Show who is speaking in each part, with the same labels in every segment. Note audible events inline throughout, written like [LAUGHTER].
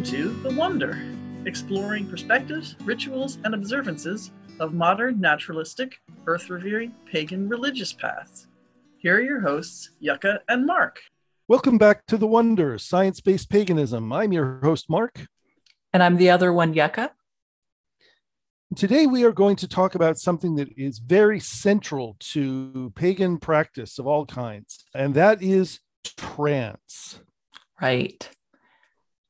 Speaker 1: Welcome to The Wonder, exploring perspectives, rituals, and observances of modern naturalistic, earth revering, pagan religious paths. Here are your hosts, Yucca and Mark.
Speaker 2: Welcome back to The Wonder, Science Based Paganism. I'm your host, Mark.
Speaker 3: And I'm the other one, Yucca.
Speaker 2: Today, we are going to talk about something that is very central to pagan practice of all kinds, and that is trance.
Speaker 3: Right.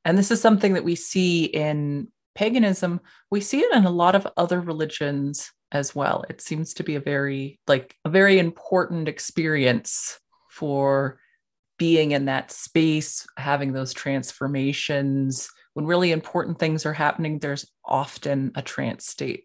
Speaker 3: And this is something that we see in paganism. We see it in a lot of other religions as well. It seems to be a very like a very important experience for being in that space, having those transformations. When really important things are happening, there's often a trance state.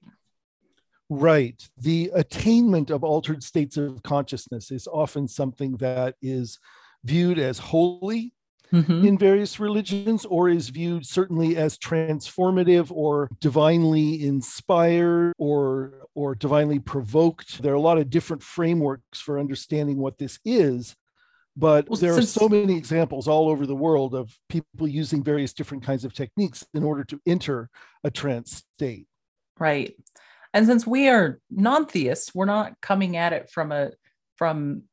Speaker 2: Right. The attainment of altered states of consciousness is often something that is viewed as holy mm-hmm. in various religions or is viewed certainly as transformative or divinely inspired or or divinely provoked. There are a lot of different frameworks for understanding what this is but well, there since, are so many examples all over the world of people using various different kinds of techniques in order to enter a trance state.
Speaker 3: Right. And since we are non-theists we're not coming at it from a from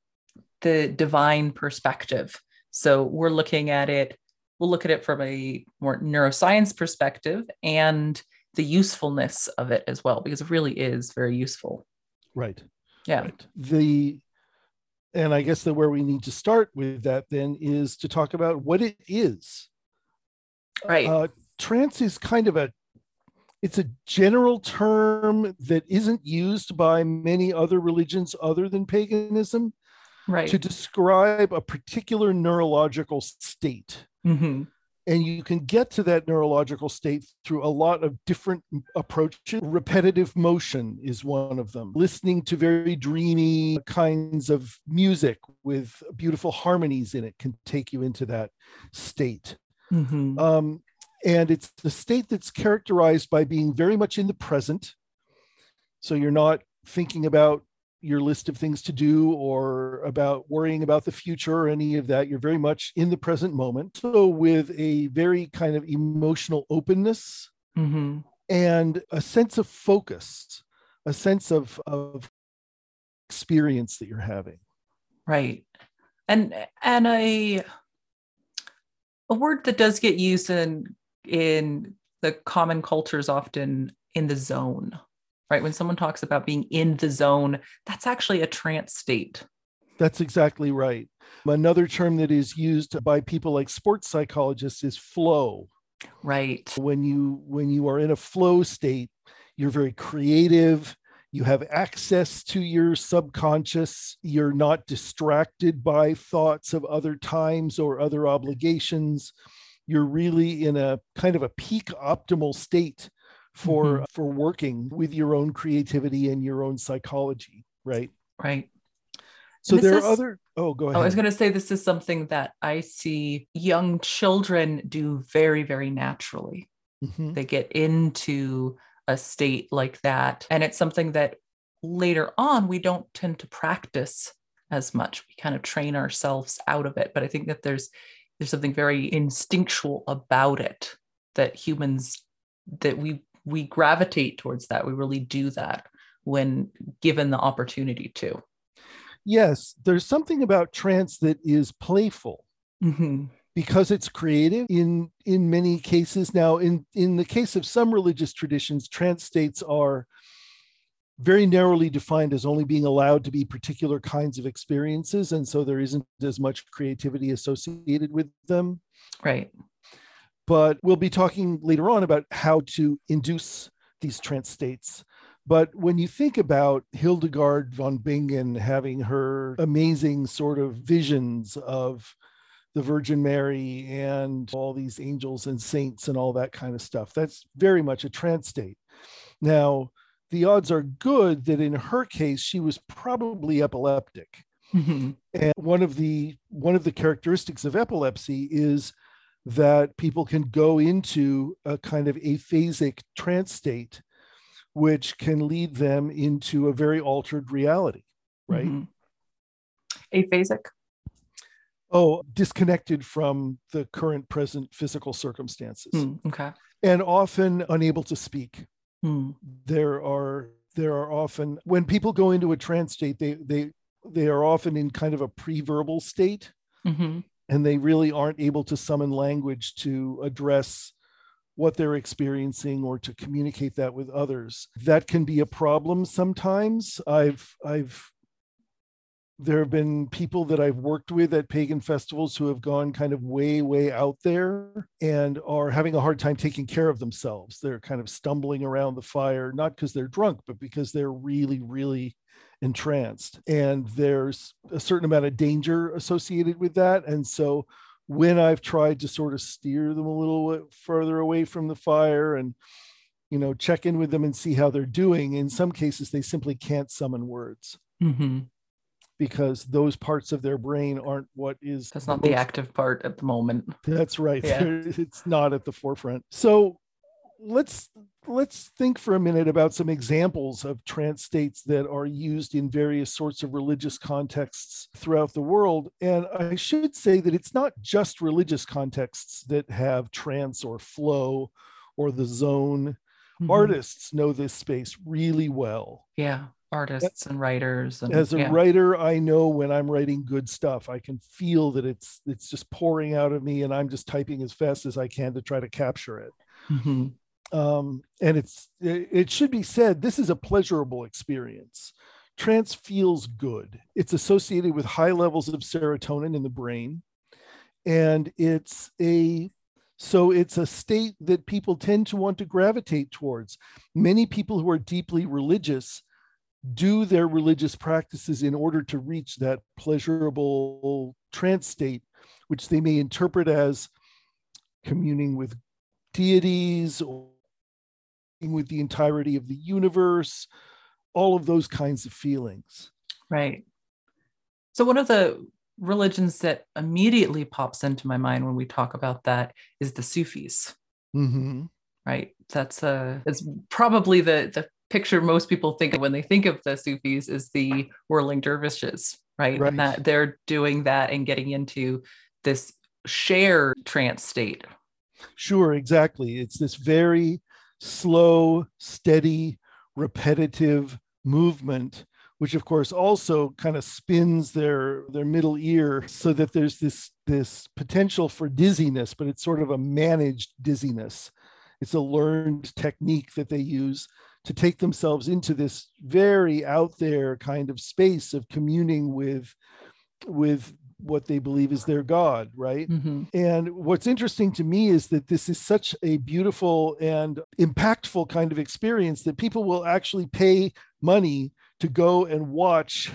Speaker 3: the divine perspective so we're looking at it, we'll look at it from a more neuroscience perspective and the usefulness of it as well, because it really is very useful.
Speaker 2: Right.
Speaker 3: Yeah.
Speaker 2: Right. The and I guess that where we need to start with that then is to talk about what it is.
Speaker 3: Right. Uh,
Speaker 2: trance is kind of a it's a general term that isn't used by many other religions other than paganism
Speaker 3: right.
Speaker 2: to describe a particular neurological state.
Speaker 3: Mm-hmm.
Speaker 2: And you can get to that neurological state through a lot of different approaches. Repetitive motion is one of them. Listening to very dreamy kinds of music with beautiful harmonies in it can take you into that state.
Speaker 3: Mm-hmm.
Speaker 2: Um, and it's the state that's characterized by being very much in the present. So you're not thinking about your list of things to do or about worrying about the future or any of that. You're very much in the present moment. So, with a very kind of emotional openness
Speaker 3: mm-hmm.
Speaker 2: and a sense of focus, a sense of, of experience that you're having.
Speaker 3: Right. And and a a word that does get used in in the common cultures often in the zone right? When someone talks about being in the zone, that's actually a trance state.
Speaker 2: That's exactly right. Another term that is used by people like sports psychologists is flow.
Speaker 3: Right.
Speaker 2: When you when you are in a flow state, you're very creative, you have access to your subconscious, you're not distracted by thoughts of other times or other obligations. You're really in a kind of a peak optimal state for mm-hmm. for working with your own creativity and your own psychology right?
Speaker 3: Right.
Speaker 2: So there is, are other oh go ahead
Speaker 3: i was going to say this is something that i see young children do very very naturally. Mm-hmm. they get into a state like that and it's something that later on we don't tend to practice as much. We kind of train ourselves out of it but i think that there's there's something very instinctual about it that humans that we we gravitate towards that. We really do that when given the opportunity to.
Speaker 2: Yes, there's something about trance that is playful.
Speaker 3: Mm-hmm.
Speaker 2: Because it's creative in in many cases. Now, in in the case of some religious traditions, trance states are very narrowly defined as only being allowed to be particular kinds of experiences and so there isn't as much creativity associated with them
Speaker 3: right
Speaker 2: but we'll be talking later on about how to induce these trance states. But when you think about Hildegard von Bingen having her amazing sort of visions of the Virgin Mary and all these angels and saints and all that kind of stuff, that's very much a trance state. Now, the odds are good that in her case, she was probably epileptic.
Speaker 3: Mm-hmm.
Speaker 2: And one of the one of the characteristics of epilepsy is that people can go into a kind of aphasic trance state, which can lead them into a very altered reality, right? Mm-hmm.
Speaker 3: Aphasic.
Speaker 2: Oh, disconnected from the current present physical circumstances.
Speaker 3: Mm, okay.
Speaker 2: And often unable to speak.
Speaker 3: Mm.
Speaker 2: There are there are often when people go into a trance state, they they they are often in kind of a pre-verbal state.
Speaker 3: Mm-hmm.
Speaker 2: And they really aren't able to summon language to address what they're experiencing or to communicate that with others. That can be a problem sometimes. I've I've there have been people that I've worked with at pagan festivals who have gone kind of way, way out there and are having a hard time taking care of themselves. They're kind of stumbling around the fire, not because they're drunk, but because they're really, really entranced. And there's a certain amount of danger associated with that. And so when I've tried to sort of steer them a little further away from the fire and you know check in with them and see how they're doing in some cases they simply can't summon words
Speaker 3: mm-hmm.
Speaker 2: because those parts of their brain aren't what is
Speaker 3: that's not the, most, the active part at the moment
Speaker 2: that's right yeah. [LAUGHS] it's not at the forefront so let's let's think for a minute about some examples of trance states that are used in various sorts of religious contexts throughout the world. And i should say that it's not just religious contexts that have trance or flow or the zone. Mm-hmm. artists know this space really well.
Speaker 3: Yeah artists and writers and,
Speaker 2: as a
Speaker 3: yeah.
Speaker 2: writer i know when i'm writing good stuff i can feel that it's it's just pouring out of me and i'm just typing as fast as i can to try to capture it.
Speaker 3: Mm-hmm
Speaker 2: um, and it's it should be said this is a pleasurable experience. Trance feels good. It's associated with high levels of serotonin in the brain. And it's a so it's a state that people tend to want to gravitate towards. Many people who are deeply religious do their religious practices in order to reach that pleasurable trance state which they may interpret as communing with deities or with the entirety of the universe, all of those kinds of feelings.
Speaker 3: Right. So, one of the religions that immediately pops into my mind when we talk about that is the Sufis.
Speaker 2: Mm-hmm.
Speaker 3: Right. That's a, it's probably the the picture most people think of when they think of the Sufis is the whirling dervishes, right? right. And that they're doing that and getting into this share trance state.
Speaker 2: Sure, exactly. It's this very slow, steady, repetitive movement which of course also kind of spins their their middle ear so that there's this this potential for dizziness but it's sort of a managed dizziness. It's a learned technique that they use to take themselves into this very out there kind of space of communing with with what they believe is their God, right?
Speaker 3: Mm-hmm.
Speaker 2: And what's interesting to me is that this is such a beautiful and impactful kind of experience that people will actually pay money to go and watch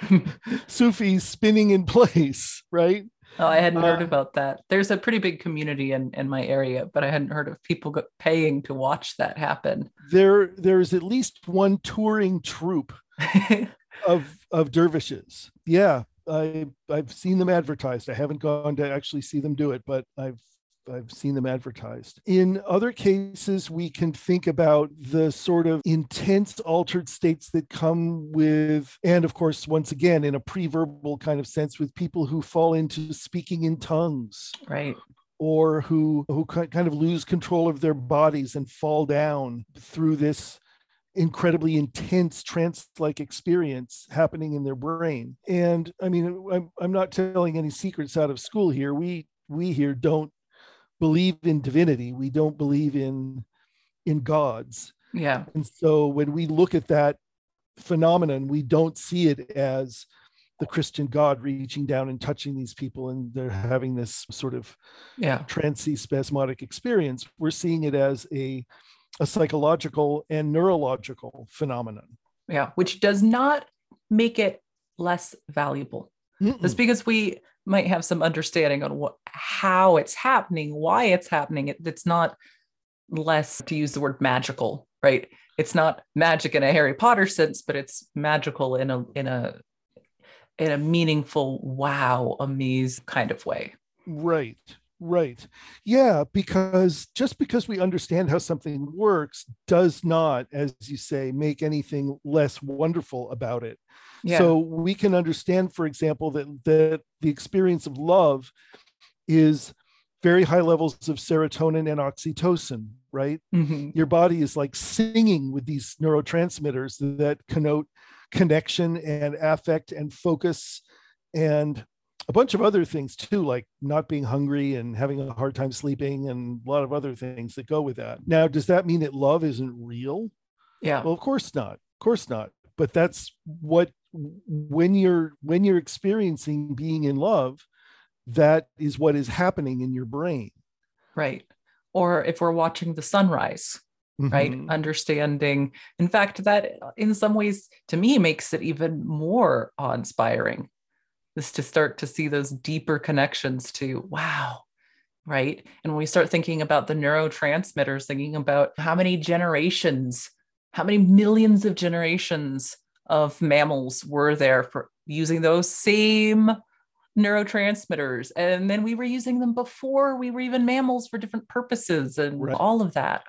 Speaker 2: [LAUGHS] Sufis spinning in place, right?
Speaker 3: Oh, I hadn't heard uh, about that. There's a pretty big community in, in my area, but I hadn't heard of people paying to watch that happen.
Speaker 2: There, there's at least one touring troupe [LAUGHS] of of dervishes. Yeah, I I've seen them advertised. I haven't gone to actually see them do it, but I've I've seen them advertised. In other cases, we can think about the sort of intense altered states that come with, and of course, once again, in a pre verbal kind of sense, with people who fall into speaking in tongues.
Speaker 3: Right.
Speaker 2: Or who, who kind of lose control of their bodies and fall down through this incredibly intense trance like experience happening in their brain. And i mean I'm, I'm not telling any secrets out of school here. We we here don't believe in divinity. We don't believe in in gods.
Speaker 3: Yeah.
Speaker 2: And so when we look at that phenomenon we don't see it as the christian god reaching down and touching these people and they're having this sort of
Speaker 3: yeah.
Speaker 2: trancy spasmodic experience. We're seeing it as a a psychological and neurological phenomenon.
Speaker 3: Yeah, which does not make it less valuable. Mm-mm. Just because we might have some understanding on what how it's happening, why it's happening, it, it's not less to use the word magical, right? It's not magic in a Harry Potter sense, but it's magical in a in a in a meaningful wow, amaze kind of way.
Speaker 2: Right. Right. Yeah, because just because we understand how something works does not, as you say, make anything less wonderful about it. Yeah. So we can understand, for example, that, that the experience of love is very high levels of serotonin and oxytocin, right? Mm-hmm. Your body is like singing with these neurotransmitters that connote connection and affect and focus and a bunch of other things too, like not being hungry and having a hard time sleeping and a lot of other things that go with that. Now, does that mean that love isn't real?
Speaker 3: Yeah.
Speaker 2: Well, of course not. Of course not. But that's what when you're when you're experiencing being in love, that is what is happening in your brain.
Speaker 3: Right. Or if we're watching the sunrise, mm-hmm. right? Understanding, in fact, that in some ways to me makes it even more awe inspiring is to start to see those deeper connections to, wow, right? And when we start thinking about the neurotransmitters, thinking about how many generations, how many millions of generations of mammals were there for using those same neurotransmitters and then we were using them before we were even mammals for different purposes and right. all of that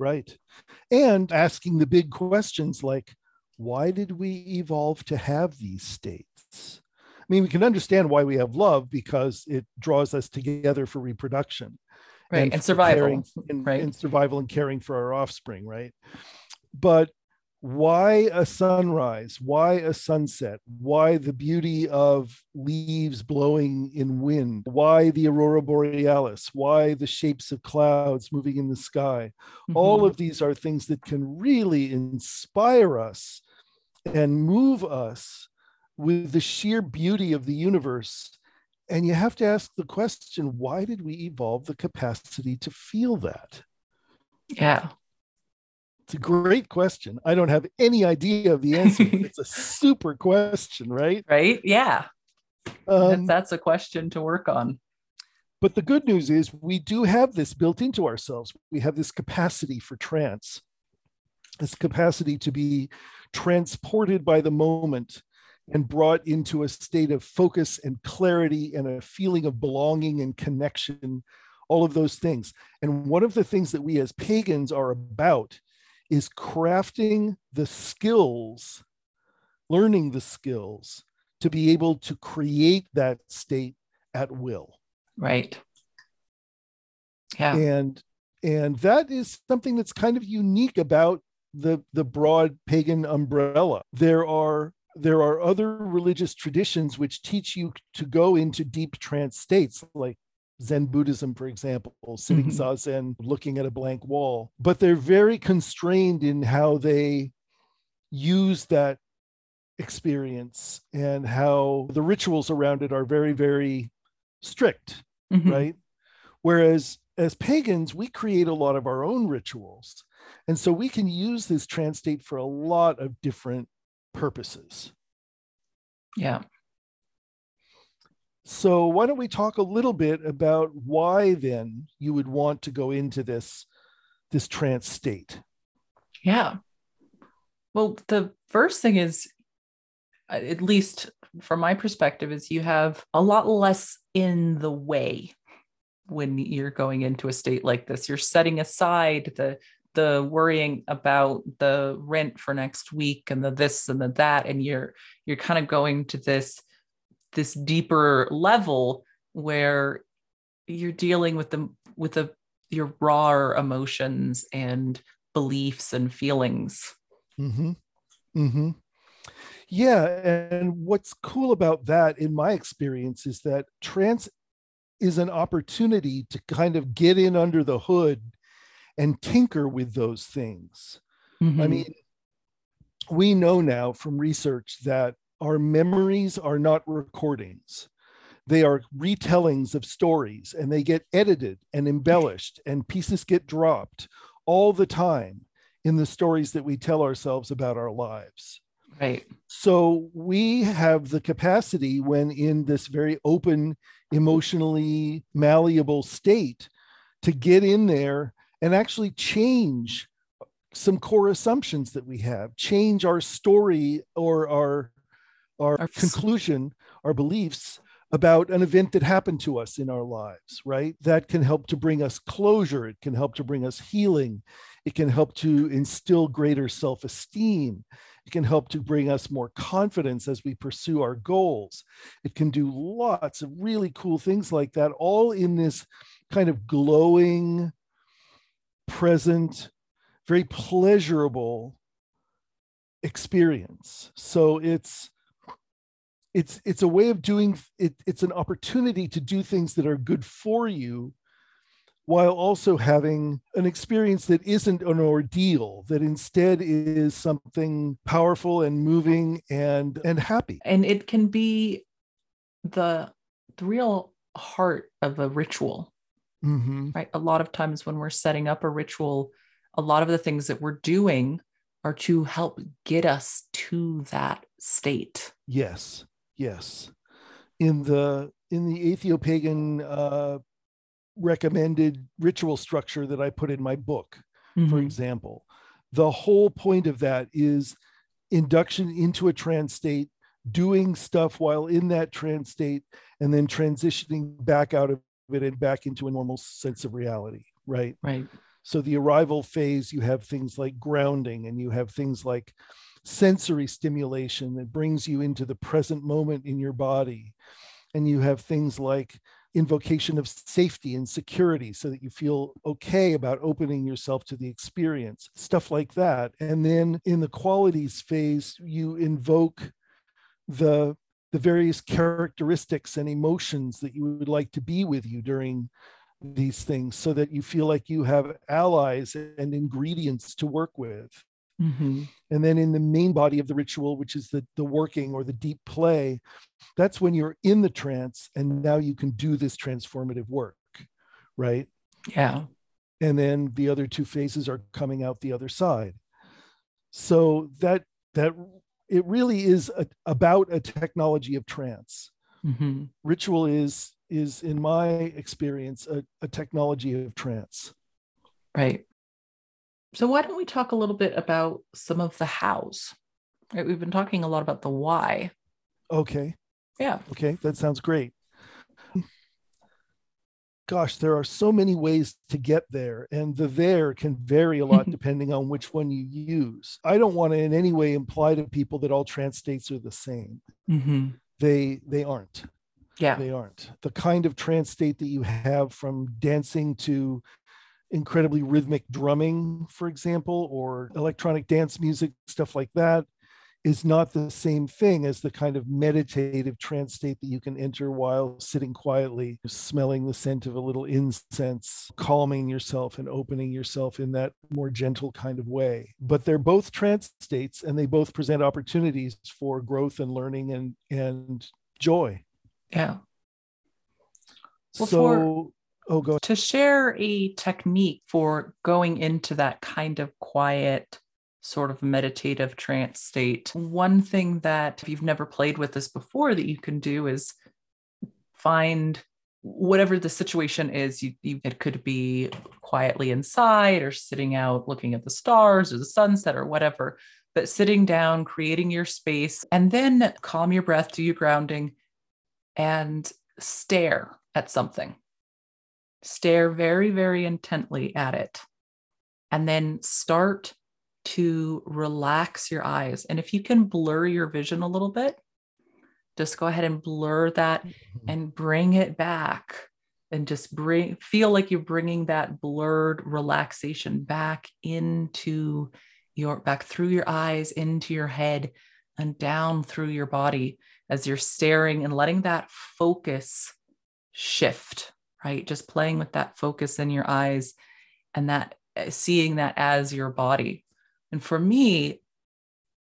Speaker 2: right and asking the big questions like why did we evolve to have these states mean we can understand why we have love because it draws us together for reproduction.
Speaker 3: Right and, and survival
Speaker 2: and,
Speaker 3: right?
Speaker 2: and survival and caring for our offspring right? But why a sunrise? Why a sunset? Why the beauty of leaves blowing in wind? Why the aurora borealis? Why the shapes of clouds moving in the sky? Mm-hmm. all of these are things that can really inspire us and move us with the sheer beauty of the universe and you have to ask the question why did we evolve the capacity to feel that
Speaker 3: yeah
Speaker 2: it's a great question. I don't have any idea of the answer. it's a [LAUGHS] super question, right?
Speaker 3: Right? Yeah. Um, that's a question to work on.
Speaker 2: But the good news is we do have this built into ourselves. We have this capacity for trance, this capacity to be transported by the moment and brought into a state of focus and clarity and a feeling of belonging and connection, all of those things. And one of the things that we as pagans are about is crafting the skills, learning the skills to be able to create that state at will.
Speaker 3: Right. Yeah.
Speaker 2: And and that is something that's kind of unique about the the broad pagan umbrella. There are there are other religious traditions which teach you to go into deep trance states like Zen Buddhism, for example, sitting mm-hmm. zazen, looking at a blank wall. But they're very constrained in how they use that experience and how the rituals around it are very, very strict, mm-hmm. right? Whereas as pagans, we create a lot of our own rituals. And so we can use this trance state for a lot of different purposes.
Speaker 3: Yeah.
Speaker 2: So, why don't we talk a little bit about why then you would want to go into this this trance state?
Speaker 3: Yeah. Well, the first thing is, uh, at least from my perspective, is you have a lot less in the way when you're going into a state like this. You're setting aside the the worrying about the rent for next week and the this and the that, and you're you're kind of going to this this deeper level where you're dealing with the with the your raw emotions and beliefs and feelings.
Speaker 2: Mm-hmm. Mm-hmm. Yeah, and what's cool about that, in my experience, is that trance is an opportunity to kind of get in under the hood and tinker with those things. Mm-hmm. I mean, we know now from research that our memories are not recordings. They are retellings of stories and they get edited and embellished and pieces get dropped all the time in the stories that we tell ourselves about our lives.
Speaker 3: Right.
Speaker 2: So we have the capacity when in this very open, emotionally malleable state to get in there and actually change some core assumptions that we have, change our story or our our, our conclusion, our beliefs about an event that happened to us in our lives, right? That can help to bring us closure. It can help to bring us healing. It can help to instill greater self esteem. It can help to bring us more confidence as we pursue our goals. It can do lots of really cool things like that, all in this kind of glowing, present, very pleasurable experience. So it's it's it's a way of doing it it's an opportunity to do things that are good for you while also having an experience that isn't an ordeal that instead is something powerful and moving and and happy
Speaker 3: and it can be the the real heart of a ritual mm-hmm. right a lot of times when we're setting up a ritual a lot of the things that we're doing are to help get us to that state
Speaker 2: yes yes in the in the atheopagan uh, recommended ritual structure that i put in my book mm-hmm. for example the whole point of that is induction into a trance state doing stuff while in that trance state and then transitioning back out of it back into a normal sense of reality right
Speaker 3: right
Speaker 2: so the arrival phase you have things like grounding and you have things like sensory stimulation that brings you into the present moment in your body. And you have things like invocation of safety and security so that you feel okay about opening yourself to the experience, stuff like that. And then in the qualities phase, you invoke the the various characteristics and emotions that you would like to be with you during these things so that you feel like you have allies and ingredients to work with Mm-hmm. And then in the main body of the ritual, which is the, the working or the deep play, that's when you're in the trance and now you can do this transformative work, right?
Speaker 3: Yeah.
Speaker 2: And then the other two phases are coming out the other side. So that that it really is a, about a technology of trance. Mm-hmm. Ritual is is in my experience a, a technology of trance.
Speaker 3: Right. So why don't we talk a little bit about some of the hows? Right, we've been talking a lot about the why.
Speaker 2: Okay.
Speaker 3: Yeah.
Speaker 2: Okay, that sounds great. Gosh, there are so many ways to get there, and the there can vary a lot [LAUGHS] depending on which one you use. I don't want to in any way imply to people that all trance states are the same. Mm-hmm. They they aren't.
Speaker 3: Yeah,
Speaker 2: they aren't. The kind of trance state that you have from dancing to incredibly rhythmic drumming, for example, or electronic dance music, stuff like that, is not the same thing as the kind of meditative trance state that you can enter while sitting quietly, smelling the scent of a little incense, calming yourself and opening yourself in that more gentle kind of way. But they're both trance states and they both present opportunities for growth and learning and, and joy.
Speaker 3: Yeah.
Speaker 2: Well, so for, Oh, go.
Speaker 3: To share a technique for going into that kind of quiet, sort of meditative trance state. One thing that if you've never played with this before that you can do is find whatever the situation is. You, you, it could be quietly inside or sitting out looking at the stars or the sunset or whatever but sitting down creating your space and then calm your breath do your grounding and stare at something. Stare very, very intently at it, and then start to relax your eyes. And if you can blur your vision a little bit, just go ahead and blur that mm-hmm. and bring it back and just bring feel like you're bringing that blurred relaxation back into your back through your eyes into your head and down through your body as you're staring and letting that focus shift right? Just playing with that focus in your eyes and that eh, seeing that as your body. And for me,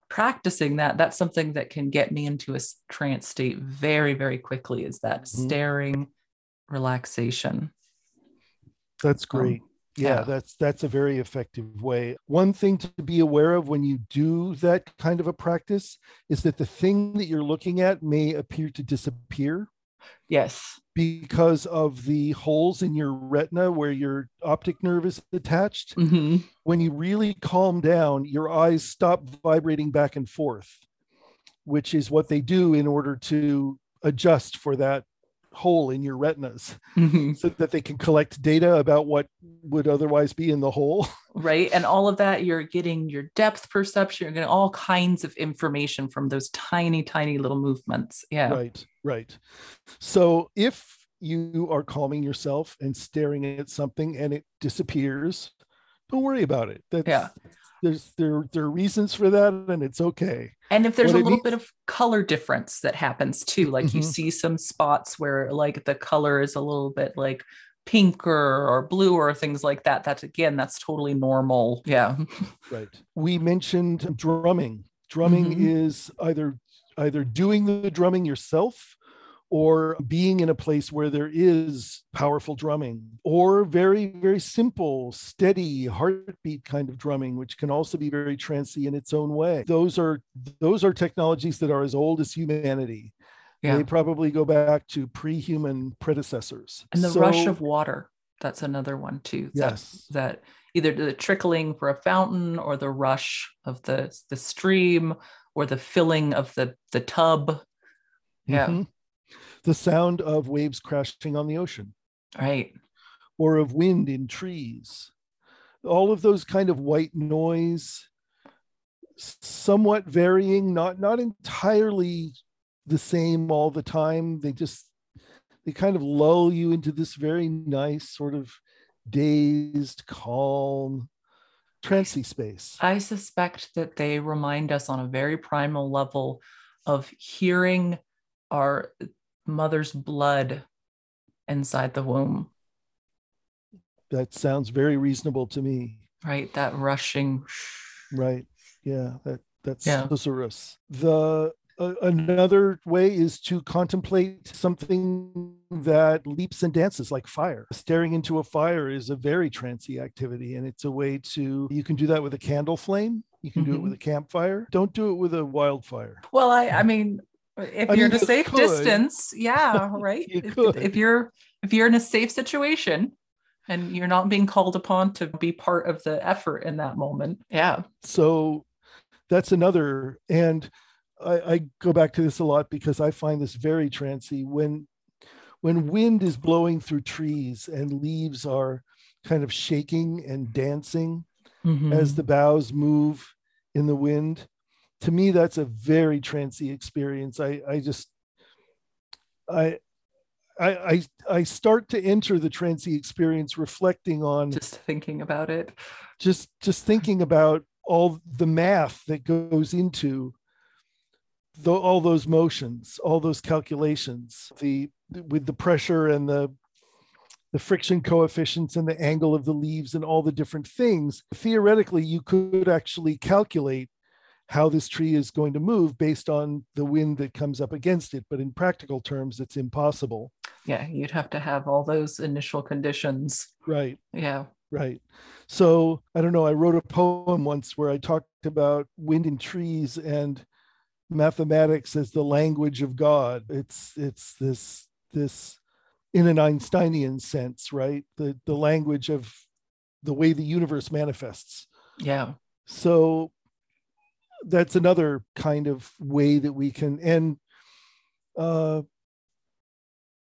Speaker 3: practicing that, that's something that can get me into a trance state very, very quickly is that mm-hmm. staring relaxation.
Speaker 2: That's um, great. Um, yeah, yeah, that's that's a very effective way. One thing to be aware of when you do that kind of a practice is that the thing that you're looking at may appear to disappear
Speaker 3: Yes.
Speaker 2: Because of the holes in your retina where your optic nerve is attached. Mm-hmm. When you really calm down, your eyes stop vibrating back and forth, which is what they do in order to adjust for that hole in your retinas mm-hmm. so that they can collect data about what would otherwise be in the hole.
Speaker 3: Right. And all of that, you're getting your depth perception, you're getting all kinds of information from those tiny, tiny little movements. Yeah.
Speaker 2: Right. Right. So if you are calming yourself and staring at something and it disappears, don't worry about it. That's, yeah. There's there there are reasons for that and it's okay.
Speaker 3: And if there's what a little bit of color difference that happens too, like mm-hmm. you see some spots where like the color is a little bit like pinker or blue or things like that, that's again, that's totally normal. Yeah.
Speaker 2: right. We mentioned drumming. Drumming mm-hmm. is either either doing the drumming yourself or being in a place where there is powerful drumming, or very, very simple, steady heartbeat kind of drumming, which can also be very trancy in its own way. Those are those are technologies that are as old as humanity. Yeah. They probably go back to pre-human predecessors.
Speaker 3: And the so, rush of water. That's another one too.
Speaker 2: Yes.
Speaker 3: That, that either the trickling for a fountain or the rush of the the stream or the filling of the the tub. Yeah. Mm-hmm
Speaker 2: the sound of waves crashing on the ocean.
Speaker 3: Right.
Speaker 2: Or of wind in trees. All of those kind of white noise, somewhat varying, not not entirely the same all the time. They just they kind of lull you into this very nice sort of dazed, calm, trancy space.
Speaker 3: I suspect that they remind us on a very primal level of hearing our mother's blood inside the womb.
Speaker 2: That sounds very reasonable to me.
Speaker 3: Right, that rushing.
Speaker 2: Right. Yeah, that that's yeah. The uh, another way is to contemplate something that leaps and dances like fire. Staring into a fire is a very trancy activity, and it's a way to you can do that with a candle flame. You can mm-hmm. do it mm-hmm. with a campfire. Don't do it with a wildfire.
Speaker 3: Well, I I mean if I you're mean, in a safe could. distance yeah [LAUGHS] right you if, could. if you're if you're in a safe situation and you're not being called upon to be part of the effort in that moment yeah
Speaker 2: so that's another and I, I go back to this a lot because i find this very trancy when when wind is blowing through trees and leaves are kind of shaking and dancing mm-hmm. as the boughs move in the wind to me that's a very trancy experience. I i just i I, I start to enter the trancy experience reflecting on
Speaker 3: just thinking about it.
Speaker 2: just just thinking about all the math that goes into the, all those motions all those calculations the with the pressure and the the friction coefficients and the angle of the leaves and all the different things. Theoretically you could actually calculate how this tree is going to move based on the wind that comes up against it. But in practical terms, it's impossible.
Speaker 3: Yeah, you'd have to have all those initial conditions.
Speaker 2: Right.
Speaker 3: Yeah.
Speaker 2: Right. So I don't know. I wrote a poem once where I talked about wind and trees and mathematics as the language of God. It's it's this this in an Einsteinian sense, right? The the language of the way the universe manifests.
Speaker 3: Yeah.
Speaker 2: So that's another kind of way that we can and uh,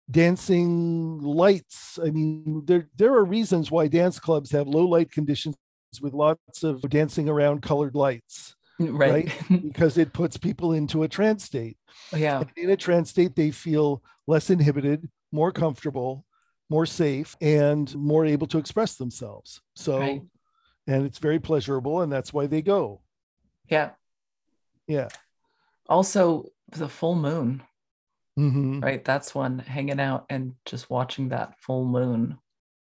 Speaker 2: dancing lights. I mean, there there are reasons why dance clubs have low light conditions with lots of dancing around colored lights.
Speaker 3: Right.
Speaker 2: right? [LAUGHS] because it puts people into a trance state.
Speaker 3: Yeah. And
Speaker 2: in a trance state, they feel less inhibited, more comfortable, more safe, and more able to express themselves. So, right. and it's very pleasurable, and that's why they go.
Speaker 3: Yeah.
Speaker 2: Yeah.
Speaker 3: Also, the full moon.
Speaker 2: Mm-hmm.
Speaker 3: Right. That's one hanging out and just watching that full moon.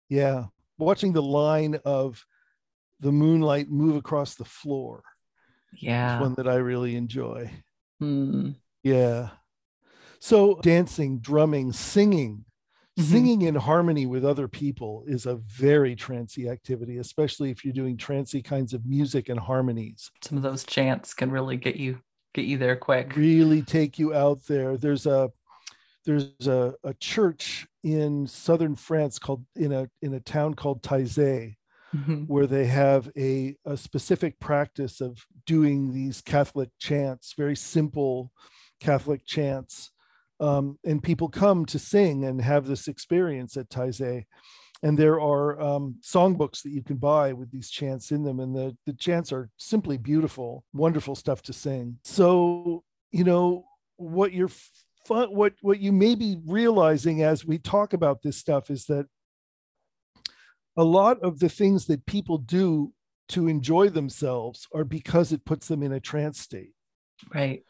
Speaker 2: Yeah. Watching the line of the moonlight move across the floor.
Speaker 3: Yeah.
Speaker 2: one that I really enjoy.
Speaker 3: Mm.
Speaker 2: Yeah. So dancing, drumming, singing, mm-hmm. singing in harmony with other people is a very trancy activity, especially if you're doing trancy kinds of music and harmonies.
Speaker 3: Some of those chants can really get you get you there quick.
Speaker 2: Really take you out there. There's a there's a, a church in southern France called in a in a town called Taizé, mm-hmm. where they have a, a specific practice of doing these Catholic chants, very simple Catholic chants Um, and people come to sing and have this experience at Taizé. And there are um, songbooks that you can buy with these chants in them, and the, the chants are simply beautiful, wonderful stuff to sing. So, you know, what you're what what you may be realizing as we talk about this stuff is that a lot of the things that people do to enjoy themselves are because it puts them in a trance state.
Speaker 3: Right.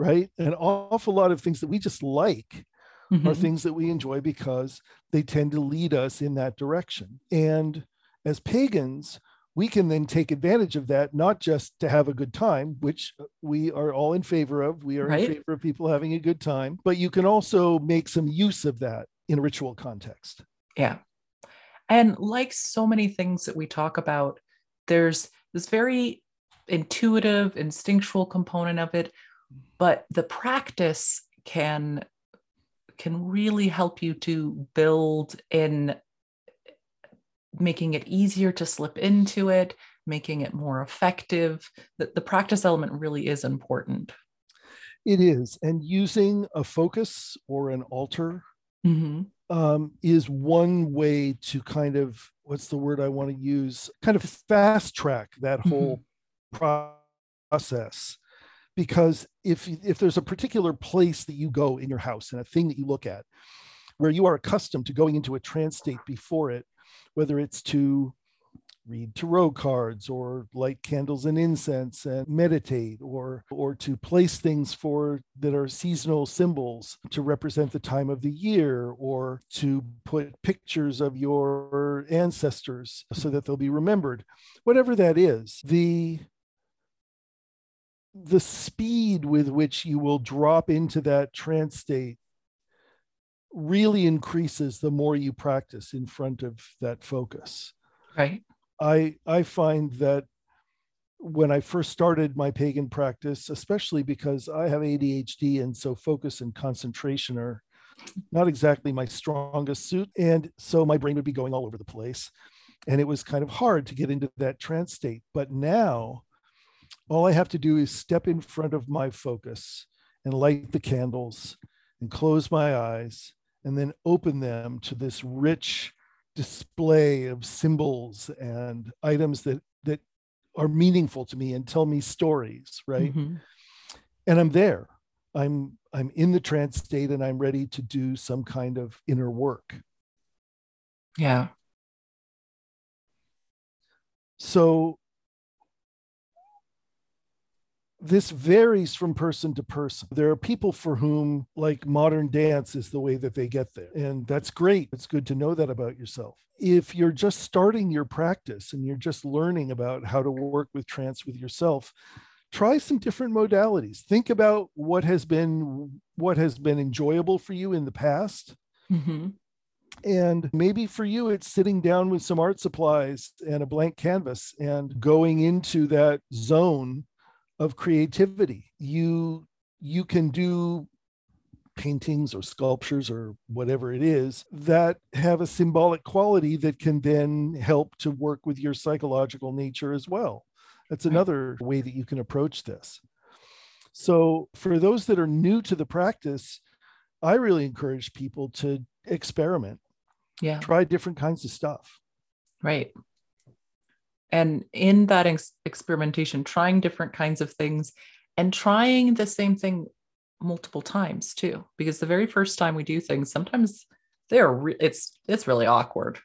Speaker 2: Right. An awful lot of things that we just like mm-hmm. are things that we enjoy because they tend to lead us in that direction. And as pagans, we can then take advantage of that, not just to have a good time, which we are all in favor of. We are right. in favor of people having a good time, but you can also make some use of that in a ritual context.
Speaker 3: Yeah. And like so many things that we talk about, there's this very intuitive, instinctual component of it, but the practice can can really help you to build in making it easier to slip into it, making it more effective. The, the practice element really is important.
Speaker 2: It is. And using a focus or an altar mm-hmm. um, is one way to kind of, what's the word I want to use? Kind of fast track that mm-hmm. whole mm-hmm. process. Because if, if there's a particular place that you go in your house and a thing that you look at, where you are accustomed to going into a trance state before it, whether it's to read tarot cards or light candles and incense and meditate or or to place things for that are seasonal symbols to represent the time of the year or to put pictures of your ancestors so that they'll be remembered. Whatever that is the the speed with which you will drop into that trance state really increases the more you practice in front of that focus.
Speaker 3: Right.
Speaker 2: I I find that when I first started my pagan practice, especially because I have ADHD and so focus and concentration are not exactly my strongest suit. And so my brain would be going all over the place. And it was kind of hard to get into that trance state. But now all I have to do is step in front of my focus and light the candles and close my eyes and then open them to this rich display of symbols and items that that are meaningful to me and tell me stories right? Mm-hmm. and i'm there. I'm i'm in the trance state and i'm ready to do some kind of inner work.
Speaker 3: Yeah.
Speaker 2: So this varies from person to person. There are people for whom, like modern dance, is the way that they get there. And that's great. It's good to know that about yourself. If you're just starting your practice and you're just learning about how to work with trance with yourself, try some different modalities. Think about what has been what has been enjoyable for you in the past. Mm-hmm. And maybe for you, it's sitting down with some art supplies and a blank canvas and going into that zone of creativity. You you can do paintings or sculptures or whatever it is that have a symbolic quality that can then help to work with your psychological nature as well. That's mm-hmm. another way that you can approach this. So, for those that are new to the practice, I really encourage people to experiment.
Speaker 3: Yeah.
Speaker 2: Try different kinds of stuff.
Speaker 3: Right and in that ex- experimentation trying different kinds of things and trying the same thing multiple times too because the very first time we do things sometimes they're re- it's it's really awkward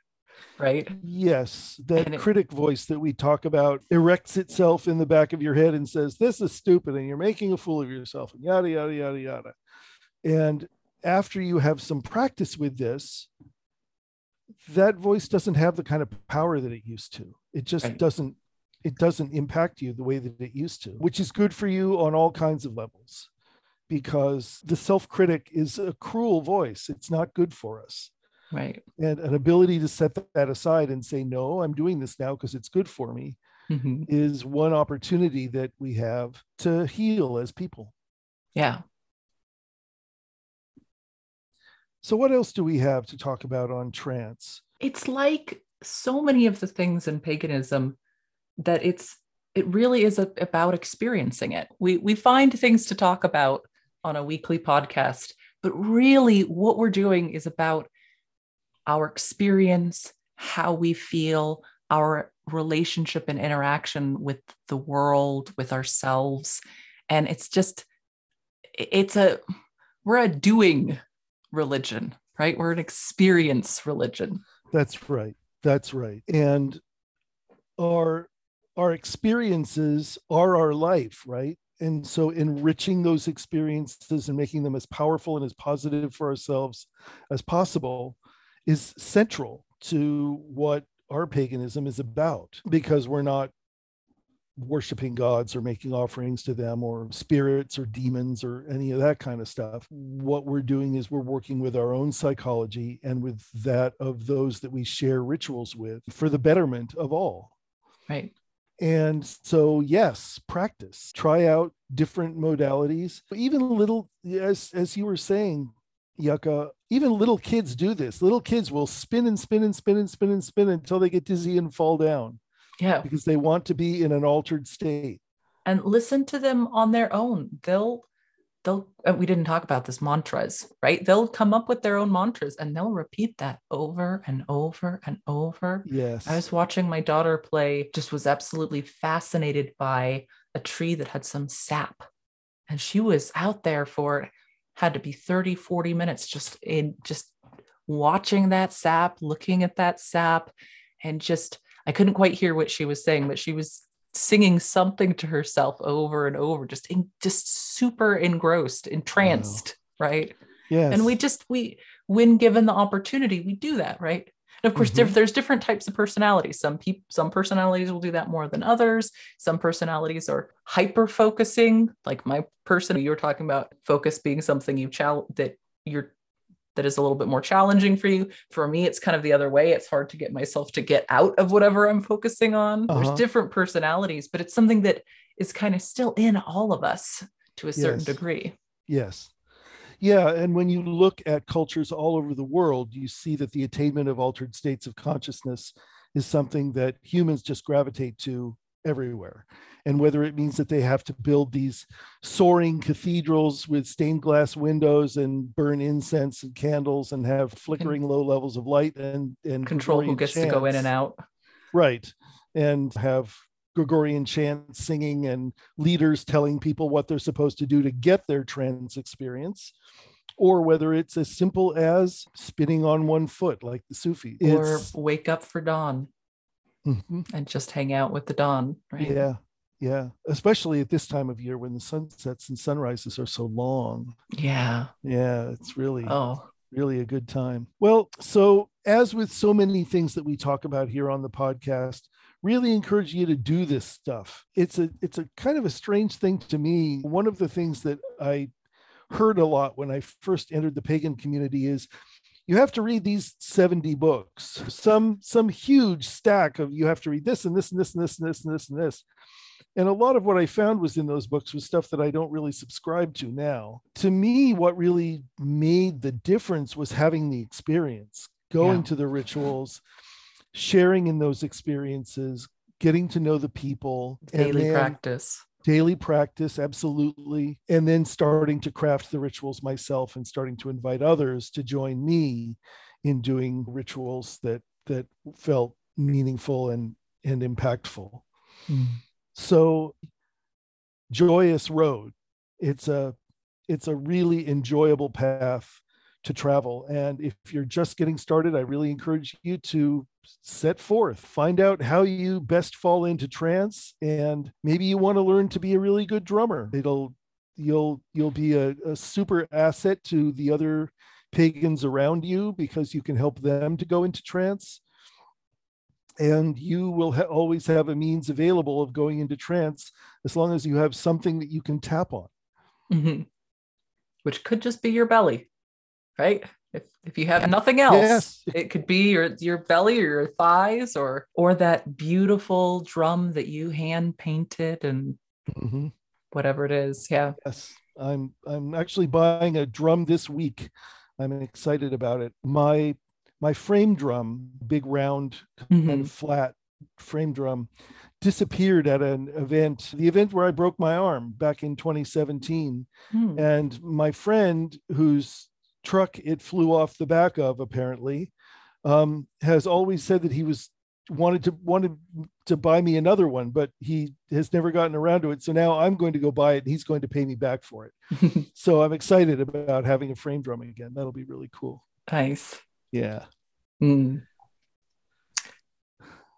Speaker 3: right
Speaker 2: yes that it, critic voice that we talk about erects itself in the back of your head and says this is stupid and you're making a fool of yourself and yada yada yada yada and after you have some practice with this that voice doesn't have the kind of power that it used to. It just right. doesn't it doesn't impact you the way that it used to, which is good for you on all kinds of levels because the self-critic is a cruel voice. It's not good for us.
Speaker 3: Right.
Speaker 2: And an ability to set that aside and say, no, I'm doing this now because it's good for me mm-hmm. is one opportunity that we have to heal as people.
Speaker 3: Yeah.
Speaker 2: So, what else do we have to talk about on trance?
Speaker 3: It's like so many of the things in paganism that it's it really is a, about experiencing it. We we find things to talk about on a weekly podcast, but really what we're doing is about our experience how we feel our relationship and interaction with the world with ourselves. And it's just it's a we're a doing religion right? We're an experience religion.
Speaker 2: That's right that's right. And our our experiences are our life right? And so enriching those experiences and making them as powerful and as positive for ourselves as possible is central to what our paganism is about because we're not worshiping gods or making offerings to them or spirits or demons or any of that kind of stuff. What we're doing is we're working with our own psychology and with that of those that we share rituals with for the betterment of all.
Speaker 3: Right.
Speaker 2: And so, yes, practice, try out different modalities. Even little, as as you were saying, Yucca, even little kids do this. Little kids will spin and spin and spin and spin and spin until they get dizzy and fall down.
Speaker 3: Yeah.
Speaker 2: Because they want to be in an altered state.
Speaker 3: And listen to them on their own. They'll they'll uh, we didn't talk about this mantras right they'll come up with their own mantras and they'll repeat that over and over and over
Speaker 2: yes
Speaker 3: i was watching my daughter play just was absolutely fascinated by a tree that had some sap and she was out there for had to be 30 40 minutes just in just watching that sap looking at that sap and just i couldn't quite hear what she was saying but she was singing something to herself over and over, just in, just super engrossed, entranced, wow. right?
Speaker 2: Yeah.
Speaker 3: And we just we when given the opportunity, we do that, right? And of course, mm-hmm. there's different types of personalities. Some people, some personalities will do that more than others. Some personalities are hyper focusing, like my person. You were talking about focus being something you challenge that you're that is a little bit more challenging for you. For me, it's kind of the other way. It's hard to get myself to get out of whatever I'm focusing on. Uh-huh. There's different personalities, but it's something that is kind of still in all of us to a certain yes. degree.
Speaker 2: Yes. Yeah. And when you look at cultures all over the world, you see that the attainment of altered states of consciousness is something that humans just gravitate to everywhere. And whether it means that they have to build these soaring cathedrals with stained glass windows and burn incense and candles and have flickering low levels of light and and
Speaker 3: control Gregorian who gets chants. to go in and out.
Speaker 2: Right. And have Gregorian chants singing and leaders telling people what they're supposed to do to get their trance experience. Or whether it's as simple as spinning on one foot like the Sufi.
Speaker 3: Or wake up for dawn mm-hmm. and just hang out with the dawn, right?
Speaker 2: Yeah. Yeah, especially at this time of year when the sunsets and sunrises are so long.
Speaker 3: Yeah.
Speaker 2: Yeah, it's really
Speaker 3: oh
Speaker 2: really a good time. Well, so as with so many things that we talk about here on the podcast, really encourage you to do this stuff. It's a it's a kind of a strange thing to me. One of the things that I heard a lot when I first entered the pagan community is you have to read these 70 books some some huge stack of you have to read this and this and this and this and this and this and this and a lot of what I found was in those books was stuff that I don't really subscribe to now. To me, what really made the difference was having the experience, going yeah. to the rituals, sharing in those experiences, getting to know the people,
Speaker 3: daily practice.
Speaker 2: Daily practice, absolutely. And then starting to craft the rituals myself and starting to invite others to join me in doing rituals that that felt meaningful and and impactful. Mm so joyous road it's a it's a really enjoyable path to travel. And if you're just getting started i really encourage you to set forth find out how you best fall into trance and maybe you want to learn to be a really good drummer. It'll you'll you'll be a, a super asset to the other pagans around you because you can help them to go into trance. And you will ha- always have a means available of going into trance as long as you have something that you can tap on.
Speaker 3: Mm-hmm. which could just be your belly right if, if you have nothing else yes. it could be your your belly or your thighs or or that beautiful drum that you hand painted and mm-hmm. whatever it is yeah
Speaker 2: yes i'm i'm actually buying a drum this week i'm excited about it my my frame drum, big round, mm-hmm. kind of flat frame drum, disappeared at an event, the event where I broke my arm back in 2017. Mm. And my friend, who's truck it flew off the back of, apparently, um, has always said that he was wanted to wanted to buy me another one, but he has never gotten around to it. So now I'm going to go buy it and he's going to pay me back for it. [LAUGHS] so I'm excited about having a frame drum again. That'll be really cool.
Speaker 3: Nice.
Speaker 2: Yeah.
Speaker 3: Mm.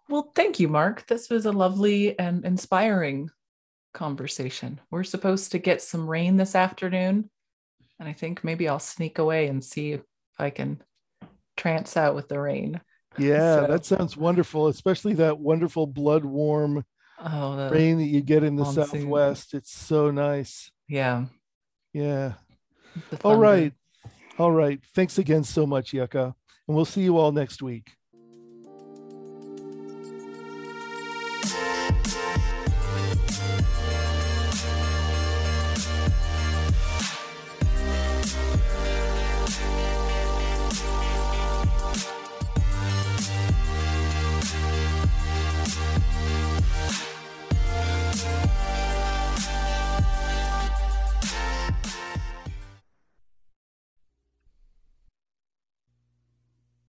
Speaker 3: Well, thank you, Mark. This was a lovely and inspiring conversation. We're supposed to get some rain this afternoon. And I think maybe I'll sneak away and see if I can trance out with the rain. [LAUGHS]
Speaker 2: Yeah, so, that sounds wonderful, especially that wonderful blood warm oh, rain that you get in the monsoon. southwest. It's so nice.
Speaker 3: Yeah.
Speaker 2: Yeah. All right. All right. Thanks again so much, Yucca. And we'll see you all next week.